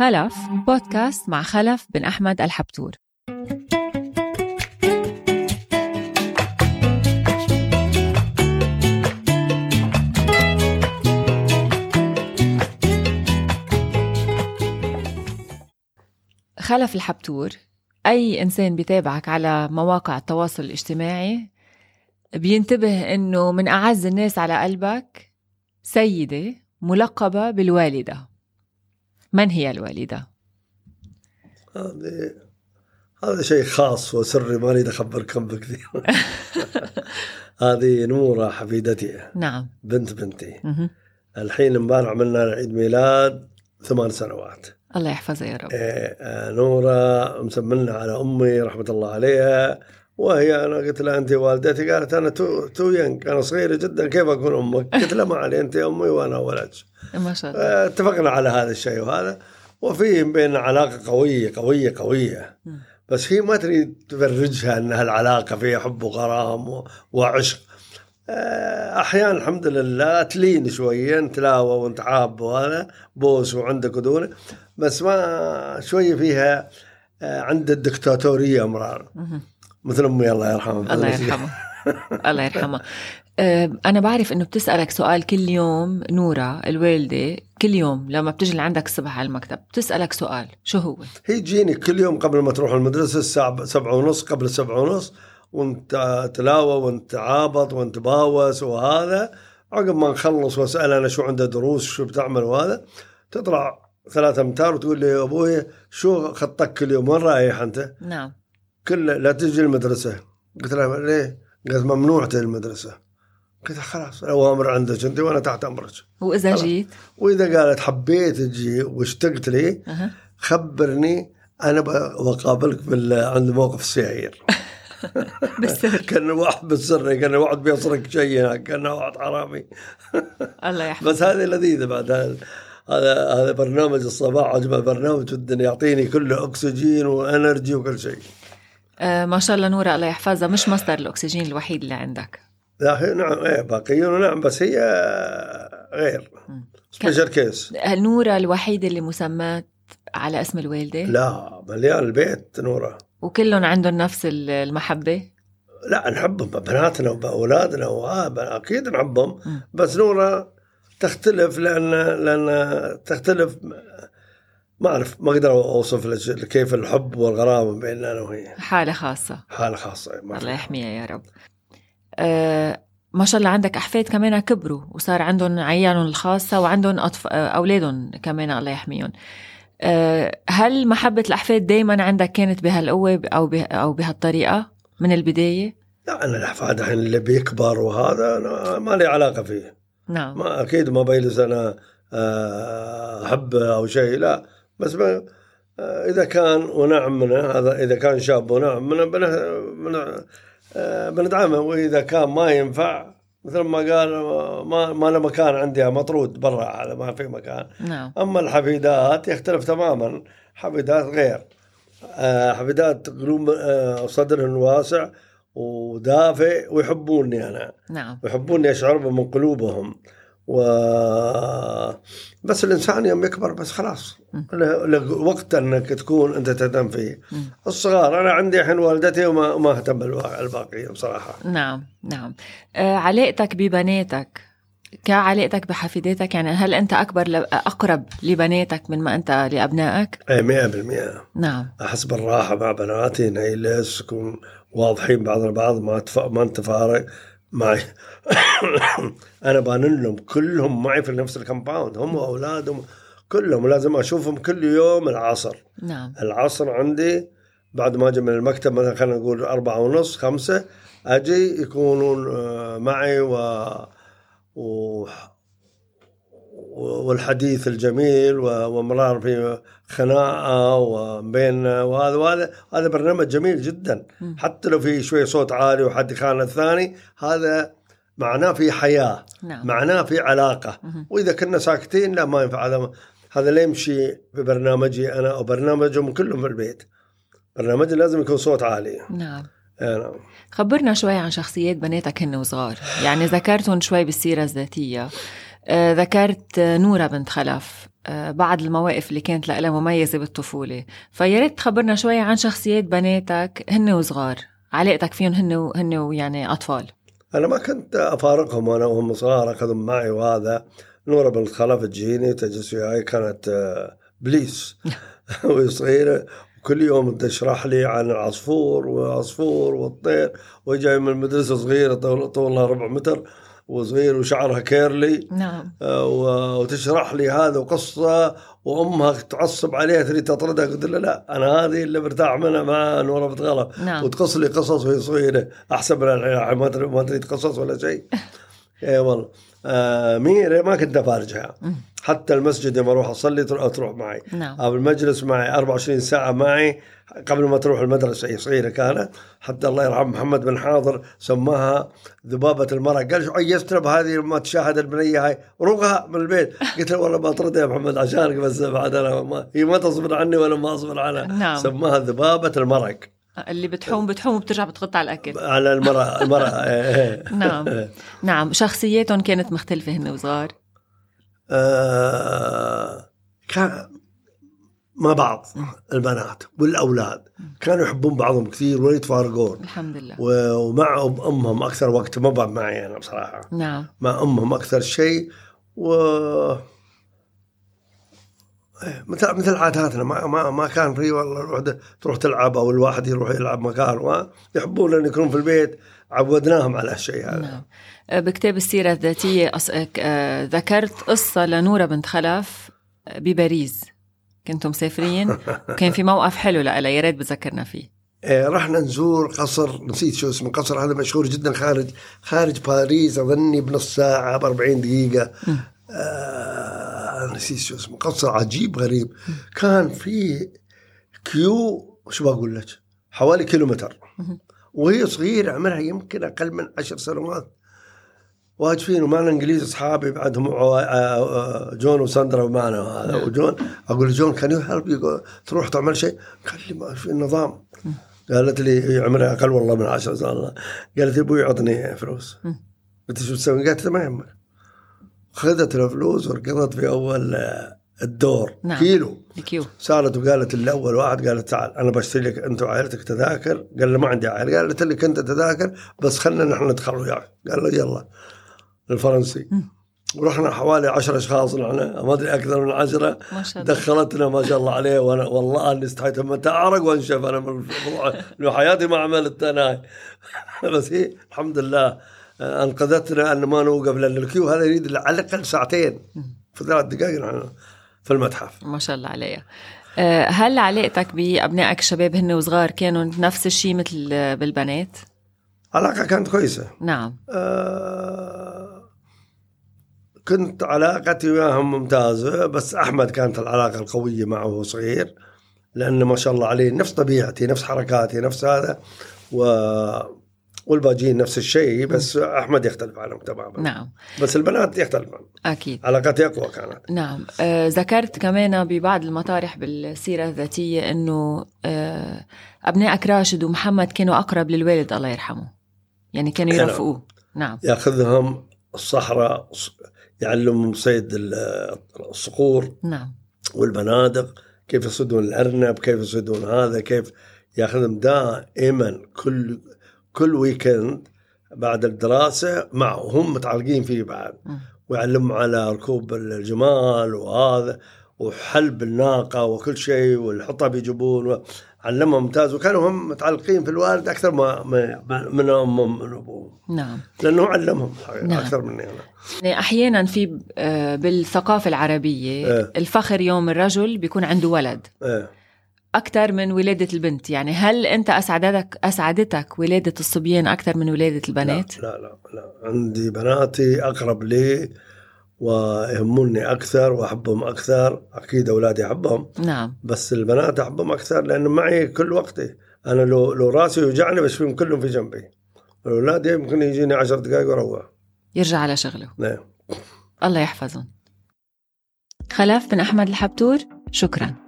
خلف بودكاست مع خلف بن أحمد الحبتور. خلف الحبتور أي إنسان بيتابعك على مواقع التواصل الاجتماعي بينتبه إنه من أعز الناس على قلبك سيدة ملقبة بالوالدة. من هي الوالدة؟ هذه هذا شيء خاص وسري ما أريد اخبركم بكثير. هذه نورة حفيدتي نعم. بنت بنتي. مه. الحين امبارح عملنا عيد ميلاد ثمان سنوات. الله يحفظها يا رب. إيه، آه، نورة مسمينها على أمي رحمة الله عليها. وهي أنا قلت لها انت والدتي قالت أنا too too young أنا صغيره جدا كيف أكون أمك؟ قلت لها ما علي انت أمي وأنا ولدك ما شاء الله. آه، اتفقنا على هذا الشيء وهذا. وفي بيننا علاقة قوية قوية قوية. بس هي ما تريد تفرجها إن هالعلاقة فيها حب وغرام وعشق. آه، أحيانا الحمد لله تلين شوية نتلاوى ونتعاب وهذا بوس وعندك ودونه بس ما شوية فيها آه، عند الدكتاتورية أمرار. مثل أمي الله يرحمها. الله يرحمه الله يرحمه آه، أنا بعرف إنه بتسألك سؤال كل يوم نورة الوالدة كل يوم لما بتجي لعندك الصبح على المكتب بتسألك سؤال شو هو؟ هي تجيني كل يوم قبل ما تروح المدرسة الساعة سبعة ونص قبل سبعة ونص وانت تلاوى وانت عابط وانت باوس وهذا. عقب ما نخلص وأسأل أنا شو عنده دروس شو بتعمل وهذا. تطلع ثلاثة أمتار وتقول لي يا أبوي شو خطك كل يوم؟ وين رايح أنت؟ نعم. كل لا تجي المدرسة. قلت لها ليه؟ قالت ممنوع تجي المدرسة. قلت خلاص الأوامر عندك أنت وأنا تحت أمرك. وإذا خلاص. جيت؟ وإذا قالت حبيت تجي واشتقت لي. خبرني أنا ب- بقابلك بال... عند موقف السيايير بالسر. كان واحد بالسر كان واحد بيسرق شيء كان واحد حرامي. الله يحفظه بس هذه لذيذة بعد. هذا هذا هذا برنامج الصباح أجمل برنامج جدا يعطيني كله أكسجين وإنرجي وكل شيء. آه ما شاء الله نورة الله يحفظها. مش مصدر الأكسجين الوحيد اللي عندك. لا هي نعم إيه باقيون نعم بس هي غير. special case نورة الوحيدة اللي مسمات على اسم الوالدة؟ لا مليان البيت نورة. وكلهم عندهم نفس ال- المحبة؟ لا نحبهم بناتنا وبأولادنا وهذا أكيد نحبهم. بس نورة تختلف لأن لأن تختلف ما أعرف ما أقدر أوصف لك كيف الحب والغرام بيننا أنا وهي. حالة خاصة. حالة خاصة ما. الله يحميها يا رب. آه ما شاء الله عندك أحفاد كمان كبروا وصار عندهم عيالهم الخاصة وعندهم أطف... آه، أولادهم كمان الله يحميهم. آه هل محبة الأحفاد دايما عندك كانت بهالقوة أو به... أو بهالطريقة من البداية؟ لا أنا الأحفاد الحين اللي بيكبر وهذا أنا ما لي علاقة فيه. نعم. ما أكيد ما بيجلس أنا آه، احبه أو شيء لا. بس آه، إذا كان ونعمنا هذا إذا كان شاب ونعمنا بن- بن- آه، بندعمه. وإذا كان ما ينفع مثل ما قال ما ما له مكان عندي مطرود برا على ما في مكان. نعم. أما الحفيدات يختلف تماما. حفيدات غير. آه، حفيدات قلوب صدرهن واسع ودافئ ويحبوني أنا. نعم. ويحبوني اشعر بهم من قلوبهم. و بس الإنسان يوم يكبر بس خلاص. وقت إنك تكون أنت تهتم فيه. الصغار أنا عندي الحين والدتي وما ما اهتم بالباقيين بصراحة. نعم نعم. آه علاقتك ببناتك كعلاقتك بحفيداتك يعني هل أنت أكبر ل... أقرب لبناتك من ما أنت لأبنائك؟ اي 100% نعم. أحس بالراحة مع بناتي نجلس نكون واضحين بعضنا البعض ما تف... ما نتفارق. معي أنا بانن لهم كلهم معي في نفس الكمباوند هم واولادهم كلهم لازم أشوفهم كل يوم العصر. نعم. العصر عندي بعد ما أجي من المكتب مثلا خلينا نقول أربعة ونص خمسة أجي يكونون آه، معي و... و... والحديث الجميل ومرار في خناقة وبيننا وهذا وهذا هذا برنامج جميل جدا. حتى لو في شوية صوت عالي وحد يخان الثاني هذا معناه في حياة نعم. معناه في علاقة. مهم. وإذا كنا ساكتين لا ما ينفع. هذا هذا لا يمشي في برنامجي أنا أو برنامجهم كلهم في البيت. برنامجي لازم يكون صوت عالي. نعم. نعم خبرنا شوي عن شخصيات بناتك هن وصغار. يعني ذكرتهم شوي بالسيرة الذاتية. ذكرت آه، نورة بنت خلف آه، بعض المواقف اللي كانت لها مميزة بالطفولة. فيا ريت تخبرنا شوي عن شخصيات بناتك هن وصغار. علاقتك فيهم هن هن ويعني أطفال. أنا ما كنت أفارقهم وأنا وهم صغار أخذهم معي وهذا نورة بنت خلف تجيني تجلس وياي كانت آه، بليس. وهي صغيرة كل يوم تشرح لي عن العصفور والعصفور والطير. وجاي من المدرسة صغيرة طولها ربع متر. وصغير وشعرها curly. نعم. آه، وتشرح لي هذا وقصة وأمها تعصب عليها تريد تطردها. قلت لها لا أنا هذه اللي برتاح منها مع نوره بتغلب نعم. وتقص لي قصص وهي صغيرة. احسن من الحين ما تريد ما تريد قصص ولا شيء. اي والله. آه ميري ما كنت أفارجها. حتى المسجد لما أروح أصلي تروح معي. نعم. أو المجلس معي 24 ساعة معي. قبل ما تروح المدرسة هي صغيرة كانت. حتى الله يرحم محمد بن حاضر سماها ذبابة المرق قال شو عيستنا بهذه ما تشاهد البنية هاي؟ روقها من البيت. قلت له والله بطردها يا محمد عشانك بس بعد أنا ما هي ما تصبر عني ولا ما أصبر عنها نعم. سماها ذبابة المرق اللي بتحوم بتحوم وبترجع بتغط على الأكل. على المرأة المرأة إيه. نعم. نعم. شخصياتهم كانت مختلفة هن وصغار؟ آه كان مع بعض البنات والأولاد. كانوا يحبون بعضهم كثير ولا يتفارقون. الحمد لله. ومع أمهم أكثر وقت ما معي أنا بصراحة. نعم. مع أمهم أكثر شيء و إيه، مثل مثل عاداتنا. ما ما ما كان في والله الوحده تروح تلعب أو الواحد يروح يلعب مكان يحبون أن يكونون في البيت. عودناهم على هالشيء هذا. نعم. آه، بكتاب السيرة الذاتية آه، ذكرت قصة لنورة بنت خلف بباريس. كنتم مسافرين وكان في موقف حلو لها يا ريت بتذكرنا فيه. إيه رحنا نزور قصر. نسيت شو اسمه. قصر هذا مشهور جدا خارج خارج باريس. أظني بنص ساعة ب 40 دقيقه آه نسيت شو اسمه قصر عجيب غريب. كان فيه queue شو بقول لك؟ حوالي كيلومتر. وهي صغيرة عمرها يمكن أقل من عشر سنوات. واقفين ومعنا انجليز أصحابي بعدهم آه، آه، جون وساندرا معنا هذا نعم. وجون. أقول جون can you help تروح تعمل شيء؟ قال لي ما في نظام قالت لي هي عمرها أقل والله من عشر سنوات. قالت لي أبوي عطني فلوس. قلت شو تسوي؟ قالت ما يهمك. خذت الفلوس وركضت في أول آه، الدور. نعم. كيلو. كيلو صارت وقالت الأول واحد قالت تعال أنا بشتري لك أنت وعائلتك تذاكر. قال له ما عندي عائلة. قالت لك أنت تذاكر بس خلينا نحن ندخل وياك. قال له يلا. الفرنسي. ورحنا حوالي 10 أشخاص نحن ما أدري أكثر من 10 ما شاء الله. دخلتنا ما شاء الله عليه. وأنا والله أني استحيت متى اعرق وانشف. أنا من حياتي ما عملت أنا بس هي الحمد لله. أنقذتنا أن ما نوقف لأن الكيو هذا يريد على الأقل ساعتين في ثلاث دقائق نحن في المتحف. ما شاء الله عليها آه، هل علاقتك بأبنائك الشباب هن وصغار كانوا نفس الشيء مثل بالبنات؟ علاقة كانت كويسة. نعم. آه كنت علاقتي وياهم ممتازة بس أحمد كانت العلاقة القوية معه وهو صغير لأنه ما شاء الله عليه نفس طبيعتي نفس حركاتي نفس هذا و والباجين نفس الشيء بس أحمد يختلف عنهم تماما. نعم. بس البنات يختلفون. أكيد. علاقتي أقوى كانت. نعم. آه ذكرت كمان ببعض المطارح بالسيرة الذاتية إنه آه ابنائك راشد ومحمد كانوا أقرب للوالد الله يرحمه. يعني كانوا. يرافقوه نعم. يأخذهم الصحراء يعلمهم صيد الصقور. نعم. والبنادق كيف يصيدون الأرنب كيف يصيدون هذا كيف يأخذهم دائما كل كل ويكند بعد الدراسة معه. هم متعلقين فيه بعد. ويعلمهم على ركوب الجمال وهذا وحلب الناقة وكل شيء والحطب يجيبون علمهم ممتاز. وكانوا هم متعلقين في الوالد أكثر ما من أمهم من أبوهم. نعم. لأنه علمهم نعم. أكثر مني أنا. يعني أحيانا في آه، بالثقافة العربية إيه. الفخر يوم الرجل بيكون عنده ولد. إيه. أكثر من ولادة البنت. يعني هل أنت اسعدتك أسعدتك ولادة الصبيان أكثر من ولادة البنات؟ لا لا لا. عندي بناتي أقرب لي ويهموني أكثر وأحبهم أكثر. أكيد أولادي أحبهم. نعم. بس البنات أحبهم أكثر لأن معي كل وقتي. أنا لو لو راسي يوجعني بشوفهم كلهم في جنبي. الأولاد يمكن يجيني عشر دقائق وأروح. يرجع على شغله. نعم. الله يحفظهم. خلف بن أحمد الحبتور؟ شكرا.